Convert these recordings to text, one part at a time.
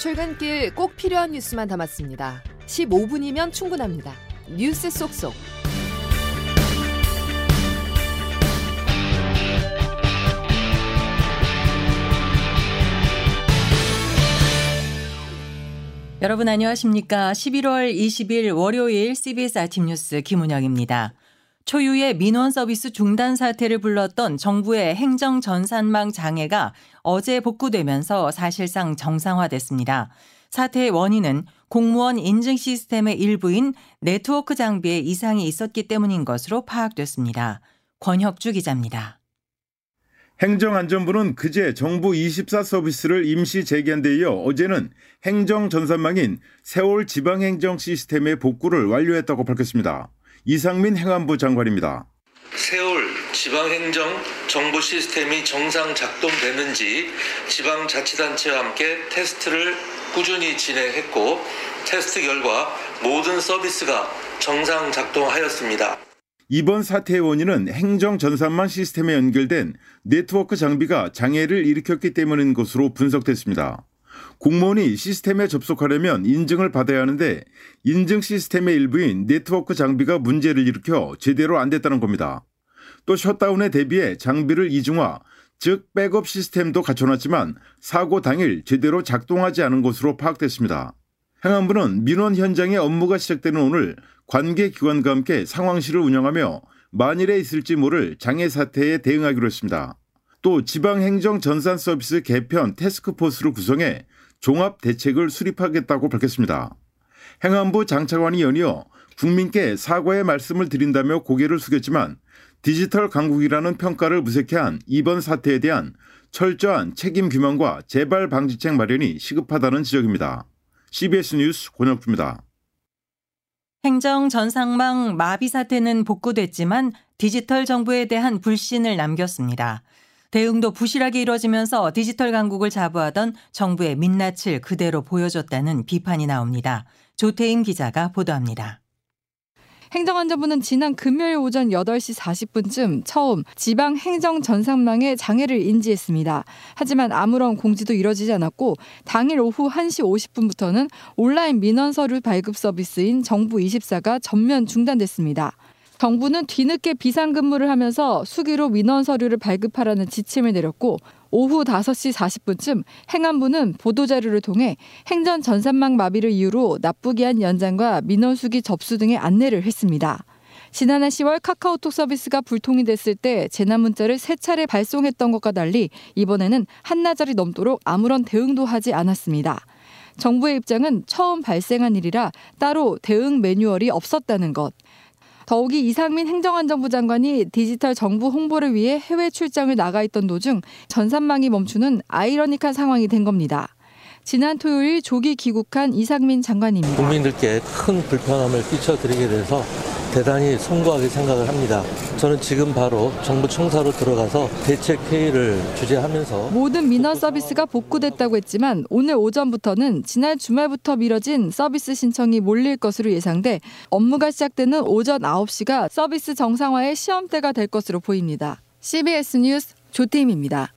출근길 꼭 필요한 뉴스만 담았습니다. 15분이면 충분합니다. 뉴스 속속. 여러분 안녕하십니까? 11월 20일 월요일 CBS 아침 뉴스 김은영입니다. 초유의 민원 서비스 중단 사태를 불렀던 정부의 행정 전산망 장애가 어제 복구되면서 사실상 정상화됐습니다. 사태의 원인은 공무원 인증 시스템의 일부인 네트워크 장비에 이상이 있었기 때문인 것으로 파악됐습니다. 권혁주 기자입니다. 행정안전부는 그제 정부 24 서비스를 임시 재개한 데 이어 어제는 행정 전산망인 세월 지방행정 시스템의 복구를 완료했다고 밝혔습니다. 이상민 행안부 장관입니다. 세월 지방행정 정보 시스템이 정상 작동되는지 지방자치단체와 함께 테스트를 꾸준히 진행했고 테스트 결과 모든 서비스가 정상 작동하였습니다. 이번 사태의 원인은 행정 전산망 시스템에 연결된 네트워크 장비가 장애를 일으켰기 때문인 것으로 분석됐습니다. 공무원이 시스템에 접속하려면 인증을 받아야 하는데 인증 시스템의 일부인 네트워크 장비가 문제를 일으켜 제대로 안 됐다는 겁니다. 또 셧다운에 대비해 장비를 이중화, 즉 백업 시스템도 갖춰놨지만 사고 당일 제대로 작동하지 않은 것으로 파악됐습니다. 행안부는 민원 현장의 업무가 시작되는 오늘 관계 기관과 함께 상황실을 운영하며 만일에 있을지 모를 장애 사태에 대응하기로 했습니다. 또 지방행정 전산 서비스 개편 테스크포스를 구성해 종합 대책을 수립하겠다고 밝혔습니다. 행안부 장차관이 연이어 국민께 사과의 말씀을 드린다며 고개를 숙였지만 디지털 강국이라는 평가를 무색해한 이번 사태에 대한 철저한 책임 규명과 재발 방지책 마련이 시급하다는 지적입니다. CBS 뉴스 권혁주입니다. 행정 전상망 마비 사태는 복구됐지만 디지털 정부에 대한 불신을 남겼습니다. 대응도 부실하게 이뤄지면서 디지털 강국을 자부하던 정부의 민낯을 그대로 보여줬다는 비판이 나옵니다. 조태임 기자가 보도합니다. 행정안전부는 지난 금요일 오전 8시 40분쯤 처음 지방 행정 전산망에 장애를 인지했습니다. 하지만 아무런 공지도 이뤄지지 않았고 당일 오후 1시 50분부터는 온라인 민원 서류 발급 서비스인 정부 24가 전면 중단됐습니다. 정부는 뒤늦게 비상근무를 하면서 수기로 민원 서류를 발급하라는 지침을 내렸고 오후 5시 40분쯤 행안부는 보도자료를 통해 행전 전산망 마비를 이유로 나쁘게 한 연장과 민원 수기 접수 등의 안내를 했습니다. 지난해 10월 카카오톡 서비스가 불통이 됐을 때 재난 문자를 세 차례 발송했던 것과 달리 이번에는 한나절이 넘도록 아무런 대응도 하지 않았습니다. 정부의 입장은 처음 발생한 일이라 따로 대응 매뉴얼이 없었다는 것. 더욱이 이상민 행정안전부 장관이 디지털 정부 홍보를 위해 해외 출장을 나가 있던 도중 전산망이 멈추는 아이러니한 상황이 된 겁니다. 지난 토요일 조기 귀국한 이상민 장관입니다. 국민들께 큰 불편함을 끼쳐드리게 돼서 대단히 송구하게 생각을 합니다. 저는 지금 바로 정부 청사로 들어가서 대책 회의를 주재하면서 모든 민원 서비스가 복구됐다고 했지만 오늘 오전부터는 지난 주말부터 미뤄진 서비스 신청이 몰릴 것으로 예상돼 업무가 시작되는 오전 9시가 서비스 정상화의 시험대가 될 것으로 보입니다. CBS 뉴스 조태임입니다.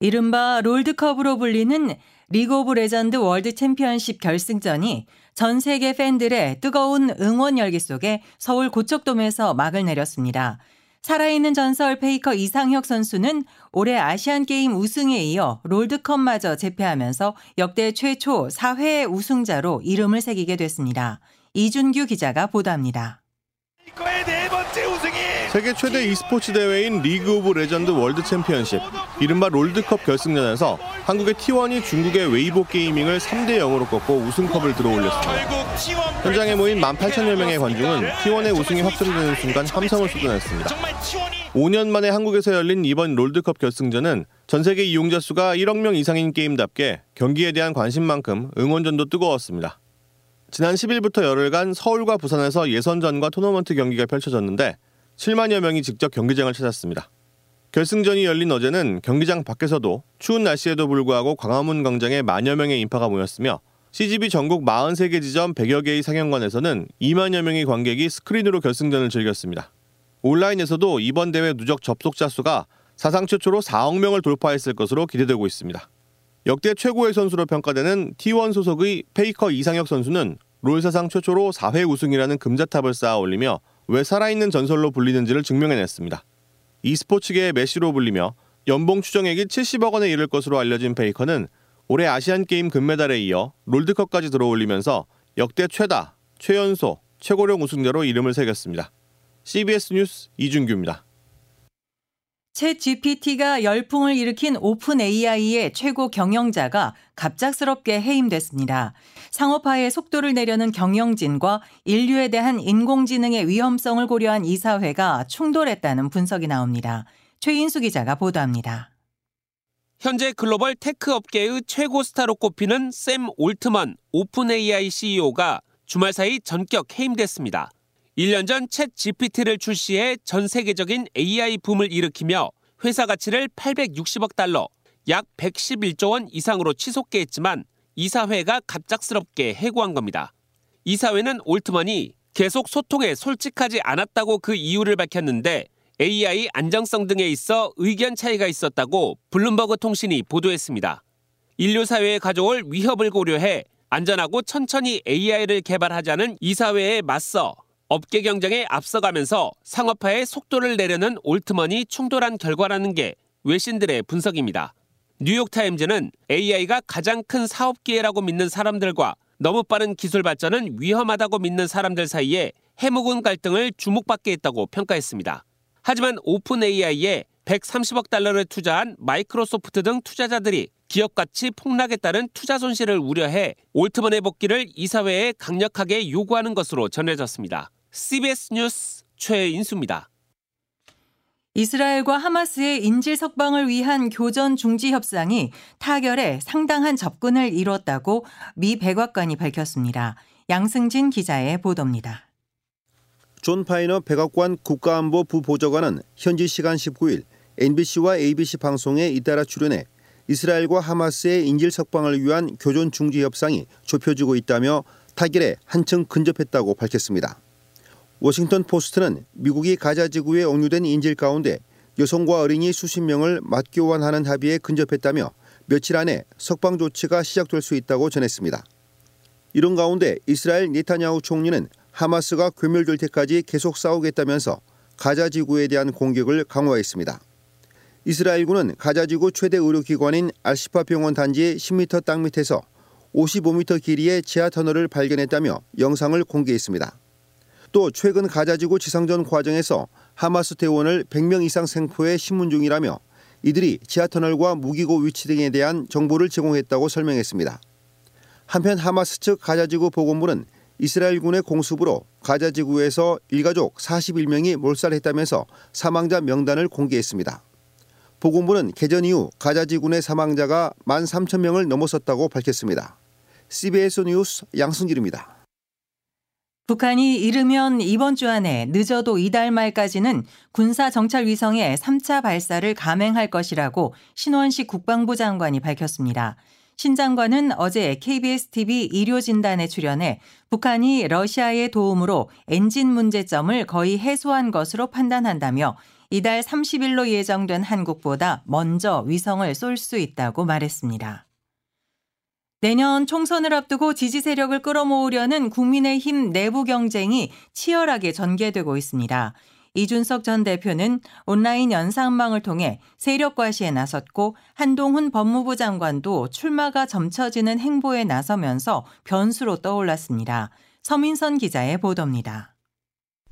이른바 롤드컵으로 불리는 리그 오브 레전드 월드 챔피언십 결승전이 전 세계 팬들의 뜨거운 응원 열기 속에 서울 고척돔에서 막을 내렸습니다. 살아있는 전설 페이커 이상혁 선수는 올해 아시안 게임 우승에 이어 롤드컵마저 제패하면서 역대 최초 4회 우승자로 이름을 새기게 됐습니다. 이준규 기자가 보도합니다. 네 번째 우승이 세계 최대 e스포츠 대회인 리그 오브 레전드 월드 챔피언십, 이른바 롤드컵 결승전에서 한국의 T1이 중국의 웨이보 게이밍을 3대 0으로 꺾고 우승컵을 들어올렸습니다. 현장에 모인 18,000여 명의 관중은 T1의 우승이 확정되는 순간 함성을 쏟아냈습니다. 5년 만에 한국에서 열린 이번 롤드컵 결승전은 전 세계 이용자 수가 1억 명 이상인 게임답게 경기에 대한 관심만큼 응원전도 뜨거웠습니다. 지난 10일부터 열흘간 서울과 부산에서 예선전과 토너먼트 경기가 펼쳐졌는데 7만여 명이 직접 경기장을 찾았습니다. 결승전이 열린 어제는 경기장 밖에서도 추운 날씨에도 불구하고 광화문 광장에 만여 명의 인파가 모였으며 CGV 전국 43개 지점 100여 개의 상영관에서는 2만여 명의 관객이 스크린으로 결승전을 즐겼습니다. 온라인에서도 이번 대회 누적 접속자 수가 사상 최초로 4억 명을 돌파했을 것으로 기대되고 있습니다. 역대 최고의 선수로 평가되는 T1 소속의 페이커 이상혁 선수는 롤 사상 최초로 4회 우승이라는 금자탑을 쌓아 올리며 왜 살아있는 전설로 불리는지를 증명해냈습니다. e스포츠계의 메시로 불리며 연봉 추정액이 70억 원에 이를 것으로 알려진 페이커는 올해 아시안게임 금메달에 이어 롤드컵까지 들어올리면서 역대 최다, 최연소, 최고령 우승자로 이름을 새겼습니다. CBS 뉴스 이준규입니다. 챗 GPT가 열풍을 일으킨 오픈 AI의 최고 경영자가 갑작스럽게 해임됐습니다. 상업화에 속도를 내려는 경영진과 인류에 대한 인공지능의 위험성을 고려한 이사회가 충돌했다는 분석이 나옵니다. 최인수 기자가 보도합니다. 현재 글로벌 테크 업계의 최고 스타로 꼽히는 샘 올트먼 오픈 AI CEO가 주말 사이 전격 해임됐습니다. 1년 전 챗 GPT를 출시해 전 세계적인 AI 붐을 일으키며 회사 가치를 860억 달러, 약 111조 원 이상으로 치솟게 했지만 이사회가 갑작스럽게 해고한 겁니다. 이사회는 올트먼이 계속 소통에 솔직하지 않았다고 그 이유를 밝혔는데 AI 안정성 등에 있어 의견 차이가 있었다고 블룸버그 통신이 보도했습니다. 인류 사회에 가져올 위협을 고려해 안전하고 천천히 AI를 개발하자는 이사회에 맞서 업계 경쟁에 앞서가면서 상업화의 속도를 내려는 올트먼이 충돌한 결과라는 게 외신들의 분석입니다. 뉴욕타임즈는 AI가 가장 큰 사업 기회라고 믿는 사람들과 너무 빠른 기술 발전은 위험하다고 믿는 사람들 사이에 해묵은 갈등을 주목받게 했다고 평가했습니다. 하지만 오픈 AI에 130억 달러를 투자한 마이크로소프트 등 투자자들이 기업 가치 폭락에 따른 투자 손실을 우려해 올트먼의 복귀를 이사회에 강력하게 요구하는 것으로 전해졌습니다. CBS 뉴스 최인수입니다. 이스라엘과 하마스의 인질 석방을 위한 교전 중지 협상이 타결에 상당한 접근을 이뤘다고 미 백악관이 밝혔습니다. 양승진 기자의 보도입니다. 존 파이너 백악관 국가안보 부보좌관은 현지 시간 19일 NBC와 ABC 방송에 잇따라 출연해 이스라엘과 하마스의 인질 석방을 위한 교전 중지 협상이 좁혀지고 있다며 타결에 한층 근접했다고 밝혔습니다. 워싱턴 포스트는 미국이 가자 지구에 억류된 인질 가운데 여성과 어린이 수십 명을 맞교환하는 합의에 근접했다며 며칠 안에 석방 조치가 시작될 수 있다고 전했습니다. 이런 가운데 이스라엘 네타냐후 총리는 하마스가 괴멸될 때까지 계속 싸우겠다면서 가자 지구에 대한 공격을 강화했습니다. 이스라엘군은 가자 지구 최대 의료기관인 알시파 병원 단지의 10m 땅 밑에서 55m 길이의 지하 터널을 발견했다며 영상을 공개했습니다. 또 최근 가자지구 지상전 과정에서 하마스 대원을 100명 이상 생포해 신문 중이라며 이들이 지하터널과 무기고 위치 등에 대한 정보를 제공했다고 설명했습니다. 한편 하마스 측 가자지구 보건부는 이스라엘군의 공습으로 가자지구에서 일가족 41명이 몰살했다면서 사망자 명단을 공개했습니다. 보건부는 개전 이후 가자지군의 사망자가 1만 3천 명을 넘어섰다고 밝혔습니다. CBS 뉴스 양승길입니다. 북한이 이르면 이번 주 안에 늦어도 이달 말까지는 군사 정찰 위성의 3차 발사를 감행할 것이라고 신원식 국방부 장관이 밝혔습니다. 신 장관은 어제 KBS TV 일요 진단에 출연해 북한이 러시아의 도움으로 엔진 문제점을 거의 해소한 것으로 판단한다며 이달 30일로 예정된 한국보다 먼저 위성을 쏠 수 있다고 말했습니다. 내년 총선을 앞두고 지지 세력을 끌어모으려는 국민의힘 내부 경쟁이 치열하게 전개되고 있습니다. 이준석 전 대표는 온라인 연상망을 통해 세력 과시에 나섰고 한동훈 법무부 장관도 출마가 점쳐지는 행보에 나서면서 변수로 떠올랐습니다. 서민선 기자의 보도입니다.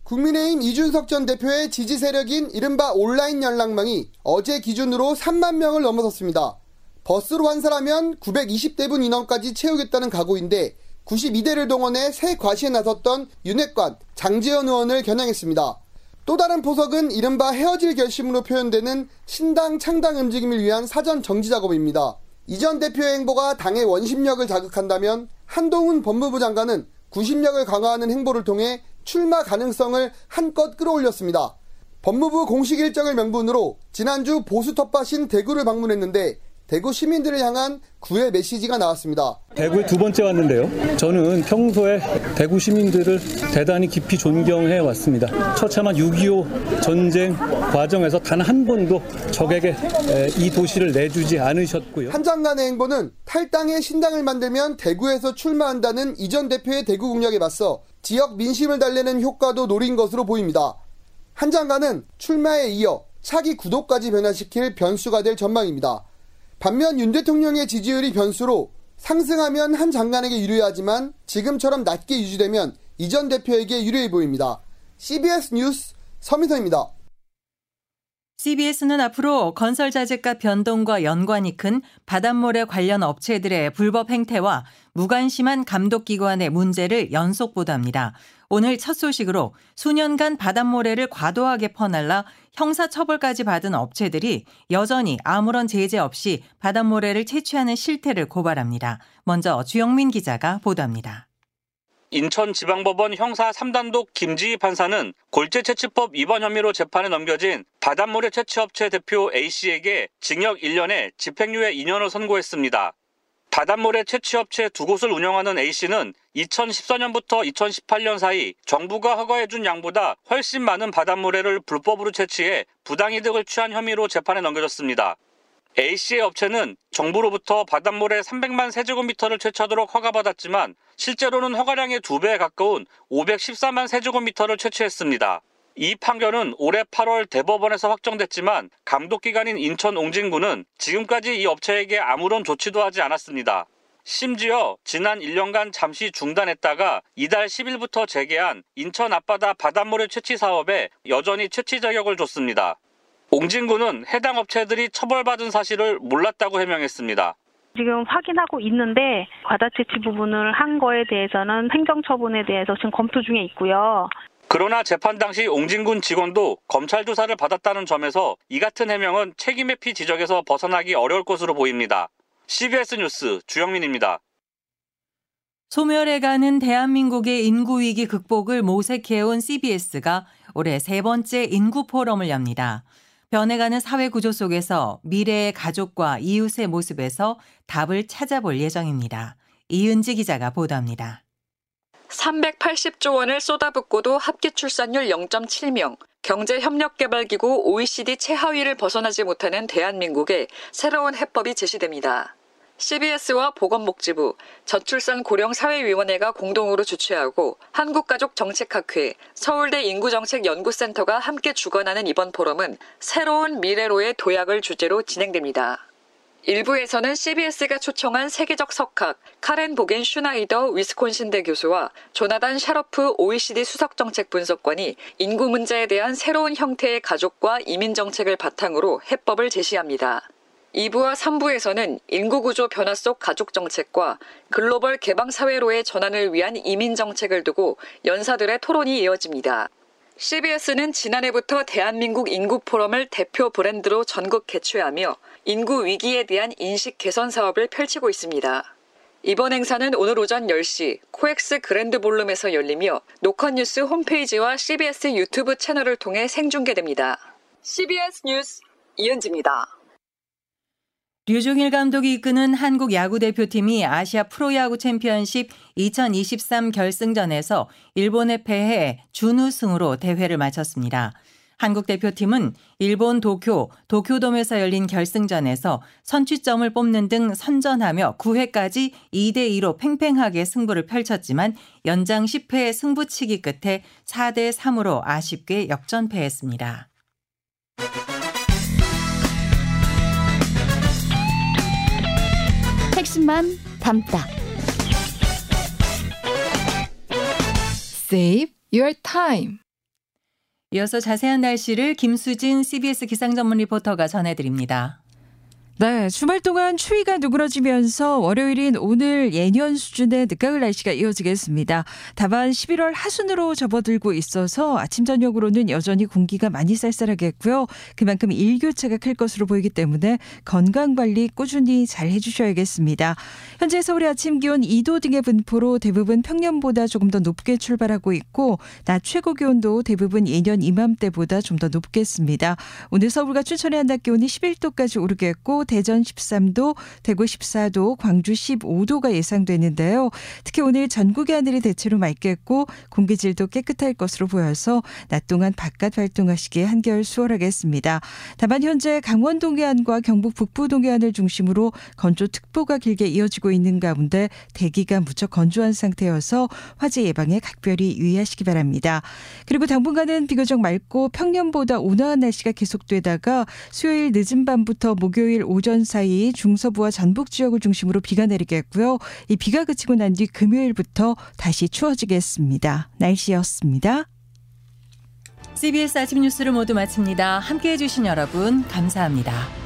국민의힘 이준석 전 대표의 지지 세력인 이른바 온라인 연락망이 어제 기준으로 3만 명을 넘어섰습니다. 버스로 환산하면 920대분 인원까지 채우겠다는 각오인데 92대를 동원해 새 과시에 나섰던 윤핵관 장지현 의원을 겨냥했습니다. 또 다른 포석은 이른바 헤어질 결심으로 표현되는 신당 창당 움직임을 위한 사전 정지 작업입니다. 이전 대표의 행보가 당의 원심력을 자극한다면 한동훈 법무부 장관은 구심력을 강화하는 행보를 통해 출마 가능성을 한껏 끌어올렸습니다. 법무부 공식 일정을 명분으로 지난주 보수 텃밭인 대구를 방문했는데 대구 시민들을 향한 구애 메시지가 나왔습니다. 대구에 두 번째 왔는데요. 저는 평소에 대구 시민들을 대단히 깊이 존경해 왔습니다. 처참한 6.25 전쟁 과정에서 단 한 번도 적에게 이 도시를 내주지 않으셨고요. 한 장관의 행보는 탈당의 신당을 만들면 대구에서 출마한다는 이전 대표의 대구 공약에 맞서 지역 민심을 달래는 효과도 노린 것으로 보입니다. 한 장관은 출마에 이어 차기 구도까지 변화시킬 변수가 될 전망입니다. 반면 윤 대통령의 지지율이 변수로 상승하면 한 장관에게 유리하지만 지금처럼 낮게 유지되면 이전 대표에게 유리해 보입니다. CBS 뉴스 서미선입니다. CBS는 앞으로 건설 자재가 변동과 연관이 큰 바닷모래 관련 업체들의 불법 행태와 무관심한 감독기관의 문제를 연속 보도합니다. 오늘 첫 소식으로 수년간 바닷모래를 과도하게 퍼날라 형사처벌까지 받은 업체들이 여전히 아무런 제재 없이 바닷모래를 채취하는 실태를 고발합니다. 먼저 주영민 기자가 보도합니다. 인천지방법원 형사 3단독 김지희 판사는 골재 채취법 위반 혐의로 재판에 넘겨진 바닷모래 채취업체 대표 A씨에게 징역 1년에 집행유예 2년을 선고했습니다. 바닷모래 채취업체 두 곳을 운영하는 A씨는 2014년부터 2018년 사이 정부가 허가해준 양보다 훨씬 많은 바닷모래를 불법으로 채취해 부당이득을 취한 혐의로 재판에 넘겨졌습니다. A씨의 업체는 정부로부터 바닷모래 300만 세제곱미터를 채취하도록 허가받았지만 실제로는 허가량의 2배에 가까운 514만 세제곱미터를 채취했습니다. 이 판결은 올해 8월 대법원에서 확정됐지만 감독기관인 인천 옹진구는 지금까지 이 업체에게 아무런 조치도 하지 않았습니다. 심지어 지난 1년간 잠시 중단했다가 이달 10일부터 재개한 인천 앞바다 바닷모래 채취 사업에 여전히 채취 자격을 줬습니다. 옹진구는 해당 업체들이 처벌받은 사실을 몰랐다고 해명했습니다. 지금 확인하고 있는데 과다 채취 부분을 한 거에 대해서는 행정처분에 대해서 지금 검토 중에 있고요. 그러나 재판 당시 옹진군 직원도 검찰 조사를 받았다는 점에서 이 같은 해명은 책임의 피 지적에서 벗어나기 어려울 것으로 보입니다. CBS 뉴스 주영민입니다. 소멸해 가는 대한민국의 인구 위기 극복을 모색해온 CBS가 올해 세 번째 인구 포럼을 엽니다. 변해가는 사회 구조 속에서 미래의 가족과 이웃의 모습에서 답을 찾아볼 예정입니다. 이은지 기자가 보도합니다. 380조 원을 쏟아붓고도 합계 출산율 0.7명, 경제협력개발기구 OECD 최하위를 벗어나지 못하는 대한민국에 새로운 해법이 제시됩니다. CBS와 보건복지부, 저출산 고령사회위원회가 공동으로 주최하고 한국가족정책학회, 서울대 인구정책연구센터가 함께 주관하는 이번 포럼은 새로운 미래로의 도약을 주제로 진행됩니다. 일부에서는 CBS가 초청한 세계적 석학 카렌 보겐 슈나이더 위스콘신대 교수와 조나단 샤러프 OECD 수석정책 분석관이 인구 문제에 대한 새로운 형태의 가족과 이민 정책을 바탕으로 해법을 제시합니다. 2부와 3부에서는 인구구조 변화 속 가족정책과 글로벌 개방사회로의 전환을 위한 이민정책을 두고 연사들의 토론이 이어집니다. CBS는 지난해부터 대한민국 인구 포럼을 대표 브랜드로 전국 개최하며 인구 위기에 대한 인식 개선 사업을 펼치고 있습니다. 이번 행사는 오늘 오전 10시 코엑스 그랜드 볼룸에서 열리며 노컷뉴스 홈페이지와 CBS 유튜브 채널을 통해 생중계됩니다. CBS 뉴스 이은지입니다. 류중일 감독이 이끄는 한국 야구 대표팀이 아시아 프로야구 챔피언십 2023 결승전에서 일본에 패해 준우승으로 대회를 마쳤습니다. 한국 대표팀은 일본 도쿄, 도쿄돔에서 열린 결승전에서 선취점을 뽑는 등 선전하며 9회까지 2대2로 팽팽하게 승부를 펼쳤지만 연장 10회 승부치기 끝에 4대3으로 아쉽게 역전패했습니다. 핵심만 담다. Save your time. 이어서 자세한 날씨를 김수진 CBS 기상 전문 리포터가 전해드립니다. 네, 주말 동안 추위가 누그러지면서 월요일인 오늘 예년 수준의 늦가을 날씨가 이어지겠습니다. 다만 11월 하순으로 접어들고 있어서 아침 저녁으로는 여전히 공기가 많이 쌀쌀하겠고요. 그만큼 일교차가 클 것으로 보이기 때문에 건강 관리 꾸준히 잘 해주셔야겠습니다. 현재 서울의 아침 기온 2도 등의 분포로 대부분 평년보다 조금 더 높게 출발하고 있고 낮 최고 기온도 대부분 예년 이맘때보다 좀 더 높겠습니다. 오늘 서울과 춘천의 한낮 기온이 11도까지 오르겠고 10도, 대전 13도, 대구 14도, 광주 15도가 예상되는데요. 특히 오늘 전국의 하늘이 대체로 맑겠고 공기질도 깨끗할 것으로 보여서 낮 동안 바깥 활동하시기에 한결 수월하겠습니다. 다만 현재 강원 동해안과 경북 북부 동해안을 중심으로 건조특보가 길게 이어지고 있는 가운데 대기가 무척 건조한 상태여서 화재 예방에 각별히 유의하시기 바랍니다. 그리고 당분간은 비교적 맑고 평년보다 온화한 날씨가 계속되다가 수요일 늦은 밤부터 목요일 오전 사이 중서부와 전북 지역을 중심으로 비가 내리겠고요. 이 비가 그치고 난 뒤 금요일부터 다시 추워지겠습니다. 날씨였습니다. CBS 아침 뉴스를 모두 마칩니다. 함께 해 주신 여러분 감사합니다.